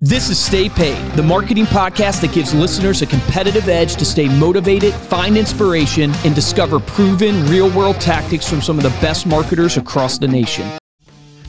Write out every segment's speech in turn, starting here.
This is Stay Paid, the marketing podcast that gives listeners a competitive edge to stay motivated, find inspiration, and discover proven real world tactics from some of the best marketers across the nation.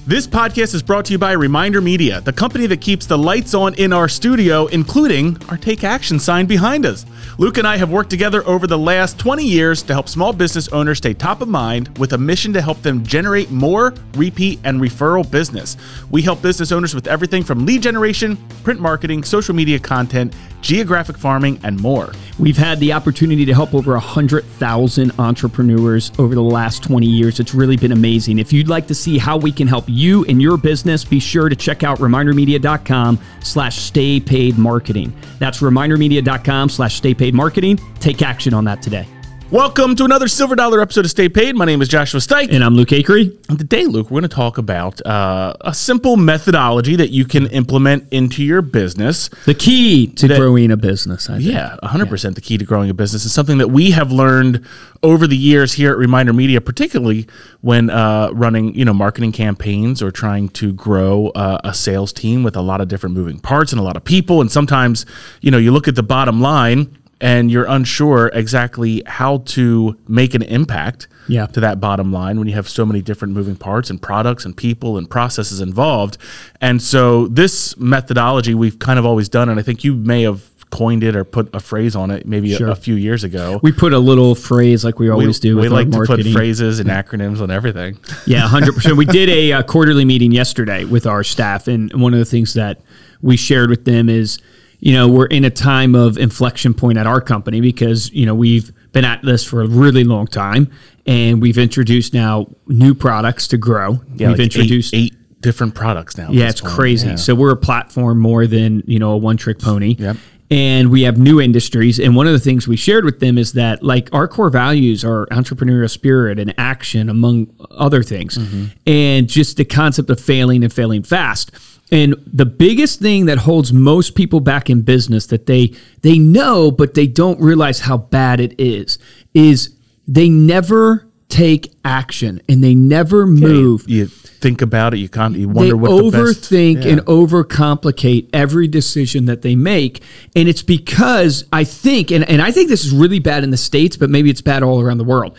This podcast is brought to you by ReminderMedia, the company that keeps the lights on in our studio, including our Take Action sign behind us. Luke and I have worked together over the last 20 years to help small business owners stay top of mind with a mission to help them generate more repeat and referral business. We help business owners with everything from lead generation, print marketing, social media content, geographic farming, and more. We've had the opportunity to help over 100,000 entrepreneurs over the last 20 years. It's really been amazing. If you'd like to see how we can help you and your business, be sure to check out remindermedia.com slash stay paid marketing. That's remindermedia.com slash stay paid marketing. Take action on that today. Welcome to another Silver Dollar episode of Stay Paid. My name is Joshua Stike. And I'm Luke Acree. And today, Luke, we're going to talk about uh, a simple methodology that you can implement into your business. The key to that, growing a business, I think. Yeah, 100% yeah. the key to growing a business is something that we have learned over the years here at ReminderMedia, particularly when uh, running, you know, marketing campaigns or trying to grow uh, a sales team with a lot of different moving parts and a lot of people. And sometimes, you know, you look at the bottom line and you're unsure exactly how to make an impact yeah. to that bottom line when you have so many different moving parts and products and people and processes involved. And so this methodology we've kind of always done, and I think you may have coined it or put a phrase on it maybe sure. a, a, few years ago. We put a little phrase like we always we, do. we like to put phrases and acronyms on everything. Yeah, hundred percent. We did a, a quarterly meeting yesterday with our staff, and one of the things that we shared with them is you know, we're in a time of inflection point at our company because, you know, we've been at this for a really long time and we've introduced now new products to grow. Yeah, we've like introduced eight, eight, different products now. Yeah, it's point. crazy. Yeah. So we're a platform more than, you know, a one trick pony. Yep. And we have new industries. And one of the things we shared with them is that, like, our core values are entrepreneurial spirit and action, among other things, mm-hmm. and just the concept of failing and failing fast. And the biggest thing that holds most people back in business that they they know but they don't realize how bad it is is they never take action and they never move. you, you, think about it, you can't you wonder they what overthink the best, yeah. and overcomplicate every decision that they make. And it's because I think and, and I think this is really bad in the States, but maybe it's bad all around the world.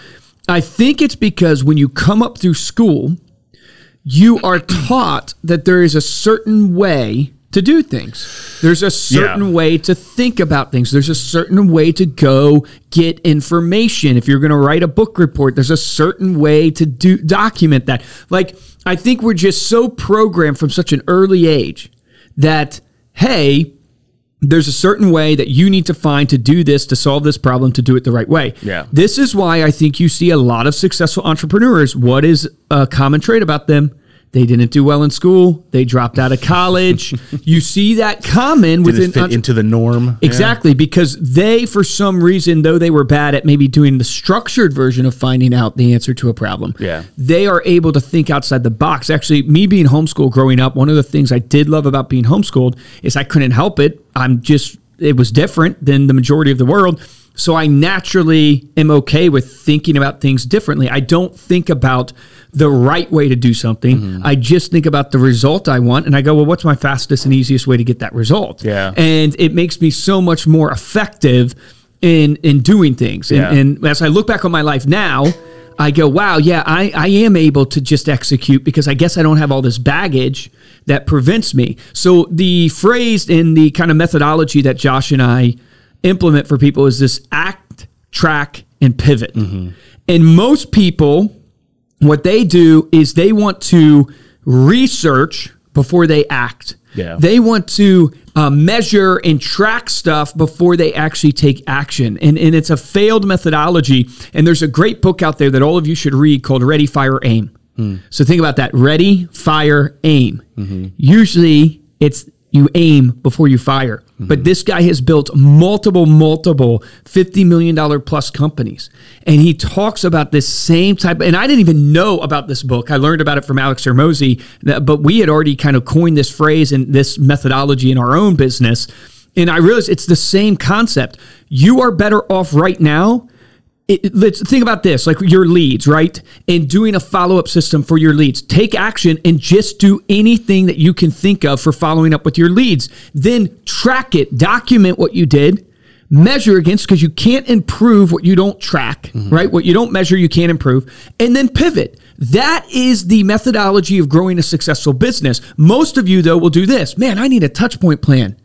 I think it's because when you come up through school you are taught that there is a certain way to do things. There's a certain yeah. way to think about things. There's a certain way to go get information. If you're going to write a book report, there's a certain way to do document that. Like I think we're just so programmed from such an early age that hey, there's a certain way that you need to find to do this to solve this problem to do it the right way. Yeah. This is why I think you see a lot of successful entrepreneurs. What is a common trait about them? They didn't do well in school. They dropped out of college. you see that common within fit into the norm. Exactly, yeah. because they, for some reason, though they were bad at maybe doing the structured version of finding out the answer to a problem, yeah. they are able to think outside the box. Actually, me being homeschooled growing up, one of the things I did love about being homeschooled is I couldn't help it. I'm just it was different than the majority of the world. So I naturally am okay with thinking about things differently. I don't think about the right way to do something. Mm-hmm. I just think about the result I want and I go, well, what's my fastest and easiest way to get that result? Yeah. And it makes me so much more effective in in doing things. And, yeah. and as I look back on my life now, I go, wow, yeah, I, I am able to just execute because I guess I don't have all this baggage that prevents me. So the phrase in the kind of methodology that Josh and I implement for people is this act, track, and pivot. Mm-hmm. And most people, what they do is they want to research before they act. Yeah. They want to uh, measure and track stuff before they actually take action. And, and it's a failed methodology. And there's a great book out there that all of you should read called Ready, Fire, Aim. Hmm. So think about that ready, fire, aim. Mm-hmm. Usually it's you aim before you fire. Mm-hmm. But this guy has built multiple, multiple $50 million plus companies. And he talks about this same type. And I didn't even know about this book. I learned about it from Alex Hormozi, but we had already kind of coined this phrase and this methodology in our own business. And I realized it's the same concept. You are better off right now it, let's think about this like your leads, right? And doing a follow up system for your leads. Take action and just do anything that you can think of for following up with your leads. Then track it, document what you did, measure against because you can't improve what you don't track, mm-hmm. right? What you don't measure, you can't improve, and then pivot. That is the methodology of growing a successful business. Most of you, though, will do this. Man, I need a touch point plan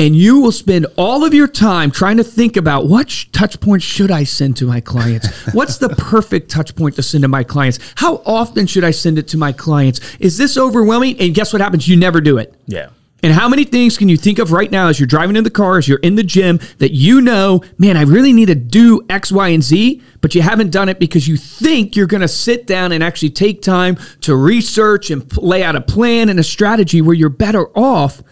and you will spend all of your time trying to think about what sh- touch point should I send to my clients? What's the perfect touch point to send to my clients? How often should I send it to my clients? Is this overwhelming? And guess what happens? You never do it. Yeah. And how many things can you think of right now as you're driving in the car, as you're in the gym, that you know, man, I really need to do X, Y, and Z, but you haven't done it because you think you're going to sit down and actually take time to research and lay out a plan and a strategy where you're better off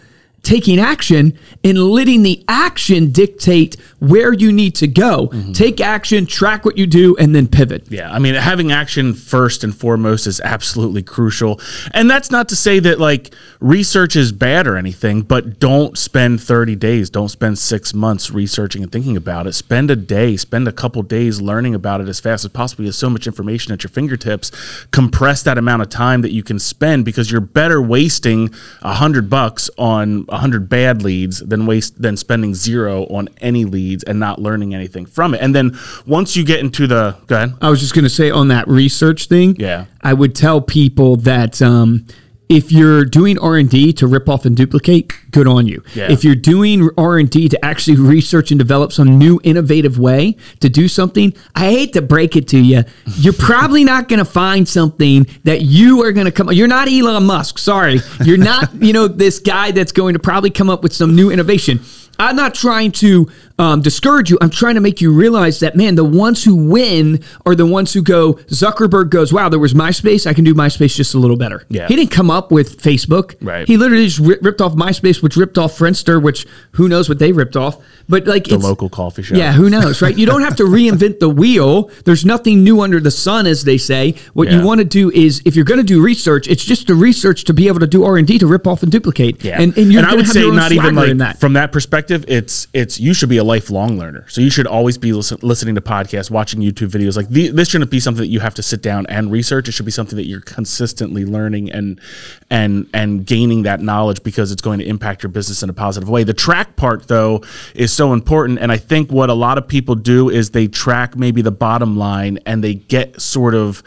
taking action and letting the action dictate where you need to go. Mm-hmm. Take action, track what you do, and then pivot. Yeah. I mean, having action first and foremost is absolutely crucial. And that's not to say that like research is bad or anything, but don't spend 30 days, don't spend six months researching and thinking about it. Spend a day, spend a couple days learning about it as fast as possible. You have so much information at your fingertips. Compress that amount of time that you can spend because you're better wasting a hundred bucks on 100 bad leads than waste than spending zero on any leads and not learning anything from it. And then once you get into the go ahead. I was just going to say on that research thing. Yeah. I would tell people that um, if you're doing r&d to rip off and duplicate good on you. Yeah. if you're doing r&d to actually research and develop some new innovative way to do something i hate to break it to you you're probably not going to find something that you are going to come you're not elon musk sorry. You're not you know this guy that's going to probably come up with some new innovation. I'm not trying to um, discourage you. I'm trying to make you realize that, man, the ones who win are the ones who go, Zuckerberg goes, wow, there was MySpace. I can do MySpace just a little better. Yeah. He didn't come up with Facebook. Right. He literally just ripped off MySpace, which ripped off Friendster, which who knows what they ripped off. But like the local coffee shop. Yeah, who knows, right? You don't have to reinvent the wheel. There's nothing new under the sun, as they say. What yeah. you want to do is, if you're going to do research, it's just the research to be able to do R and D to rip off and duplicate. Yeah. And, and, and I would say not even like that. from that perspective, it's it's you should be a lifelong learner. So you should always be listen, listening to podcasts, watching YouTube videos. Like the, this shouldn't be something that you have to sit down and research. It should be something that you're consistently learning and and and gaining that knowledge because it's going to impact your business in a positive way. The track part though is so important, and I think what a lot of people do is they track maybe the bottom line and they get sort of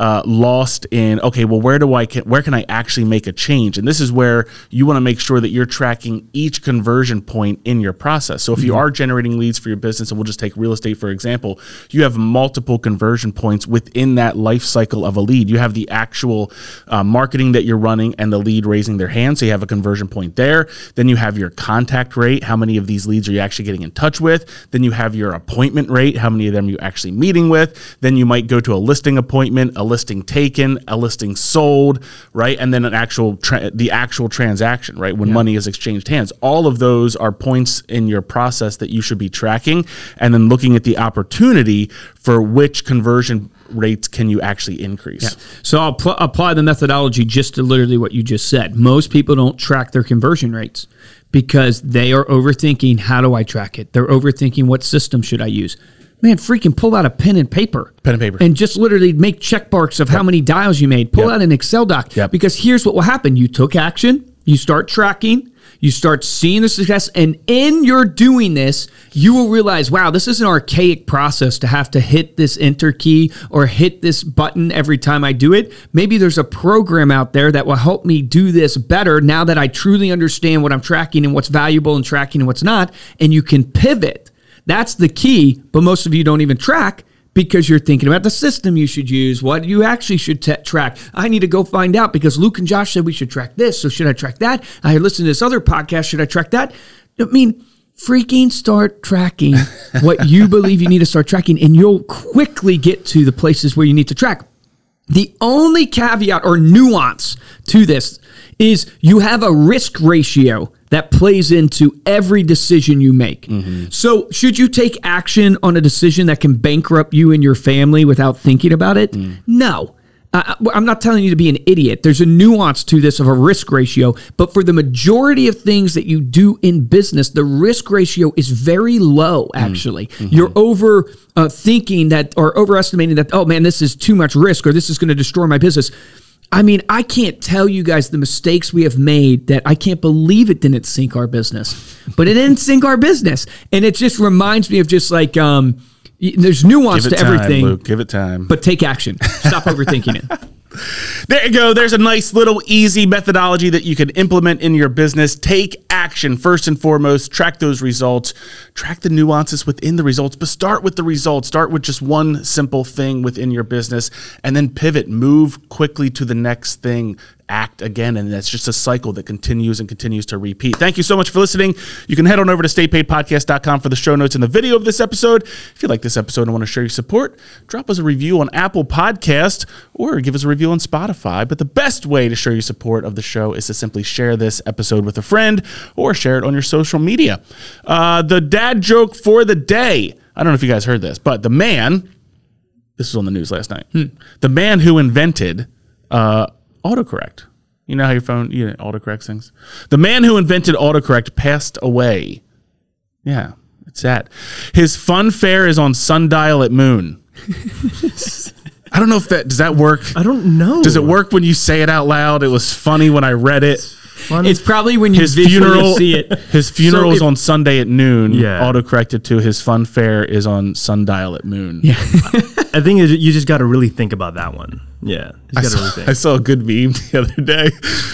uh, lost in okay well where do i can, where can i actually make a change? And this is where you want to make sure that you're tracking each conversion point in your process. So if you mm-hmm. are generating leads for your business and we'll just take real estate for example you have multiple conversion points within that life cycle of a lead. You have the actual uh, marketing that you're running and the lead raising their hand so you have a conversion point there. Then you have your contact rate how many of these leads are you actually getting in touch with? Then you have your appointment rate how many of them are you actually meeting with? Then you might go to a listing appointment a listing taken, a listing sold, right? And then an actual tra- the actual transaction, right? When yeah. money is exchanged hands. All of those are points in your process that you should be tracking and then looking at the opportunity for which conversion rates can you actually increase? Yeah. So I'll pl- apply the methodology just to literally what you just said. Most people don't track their conversion rates because they are overthinking how do I track it? They're overthinking what system should I use? Man, freaking pull out a pen and paper. Pen and paper. And just literally make check marks of yep. how many dials you made. Pull yep. out an Excel doc. Yep. Because here's what will happen you took action, you start tracking, you start seeing the success, and in your doing this, you will realize, wow, this is an archaic process to have to hit this enter key or hit this button every time I do it. Maybe there's a program out there that will help me do this better now that I truly understand what I'm tracking and what's valuable and tracking and what's not. And you can pivot that's the key, but most of you don't even track because you're thinking about the system you should use, what you actually should t- track. I need to go find out because Luke and Josh said we should track this. So should I track that? I listened to this other podcast. Should I track that? I mean, freaking start tracking what you believe you need to start tracking, and you'll quickly get to the places where you need to track. The only caveat or nuance to this is you have a risk ratio that plays into every decision you make. Mm-hmm. So, should you take action on a decision that can bankrupt you and your family without thinking about it? Mm. No. Uh, I'm not telling you to be an idiot. There's a nuance to this of a risk ratio, but for the majority of things that you do in business, the risk ratio is very low. Mm. Actually, mm-hmm. you're over uh, thinking that or overestimating that. Oh man, this is too much risk, or this is going to destroy my business. I mean, I can't tell you guys the mistakes we have made that I can't believe it didn't sink our business, but it didn't sink our business, and it just reminds me of just like. um there's nuance to time, everything. Luke, give it time. But take action. Stop overthinking it. There you go. There's a nice little easy methodology that you can implement in your business. Take action first and foremost. Track those results. Track the nuances within the results, but start with the results. Start with just one simple thing within your business and then pivot. Move quickly to the next thing act again. And that's just a cycle that continues and continues to repeat. Thank you so much for listening. You can head on over to staypaidpodcast.com for the show notes and the video of this episode. If you like this episode and want to share your support, drop us a review on Apple Podcast or give us a review on Spotify. But the best way to show your support of the show is to simply share this episode with a friend or share it on your social media. Uh, the dad joke for the day. I don't know if you guys heard this, but the man, this was on the news last night, hmm. the man who invented uh, autocorrect. You know how your phone you know, autocorrects things? The man who invented autocorrect passed away. Yeah, it's that. His fun fair is on Sundial at Moon. I don't know if that does that work. I don't know. Does it work when you say it out loud? It was funny when I read it. It's probably when you his funeral see it. His funeral so is on Sunday at noon. Yeah. Autocorrected to his fun fair is on Sundial at Moon. Yeah. I think you just got to really think about that one. Yeah. I saw, really I saw a good meme the other day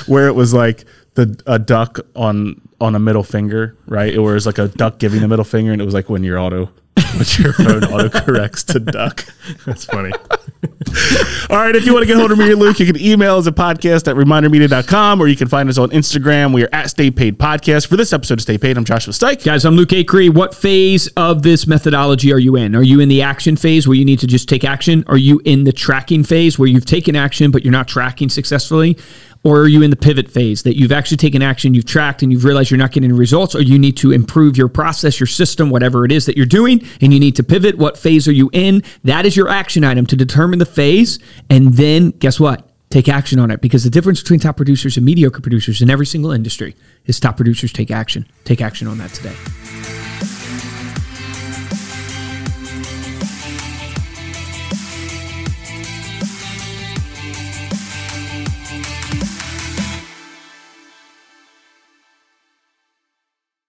where it was like the a duck on on a middle finger, right? It was like a duck giving the middle finger, and it was like when you're auto when your phone autocorrects to duck. That's funny. All right. If you want to get hold of me or Luke, you can email us at podcast at remindermedia.com or you can find us on Instagram. We are at Stay Paid Podcast. For this episode of Stay Paid, I'm Joshua Stike. Guys, I'm Luke Acree. What phase of this methodology are you in? Are you in the action phase where you need to just take action? Are you in the tracking phase where you've taken action but you're not tracking successfully? Or are you in the pivot phase that you've actually taken action, you've tracked, and you've realized you're not getting results, or you need to improve your process, your system, whatever it is that you're doing, and you need to pivot? What phase are you in? That is your action item to determine the phase. And then guess what? Take action on it because the difference between top producers and mediocre producers in every single industry is top producers take action. Take action on that today.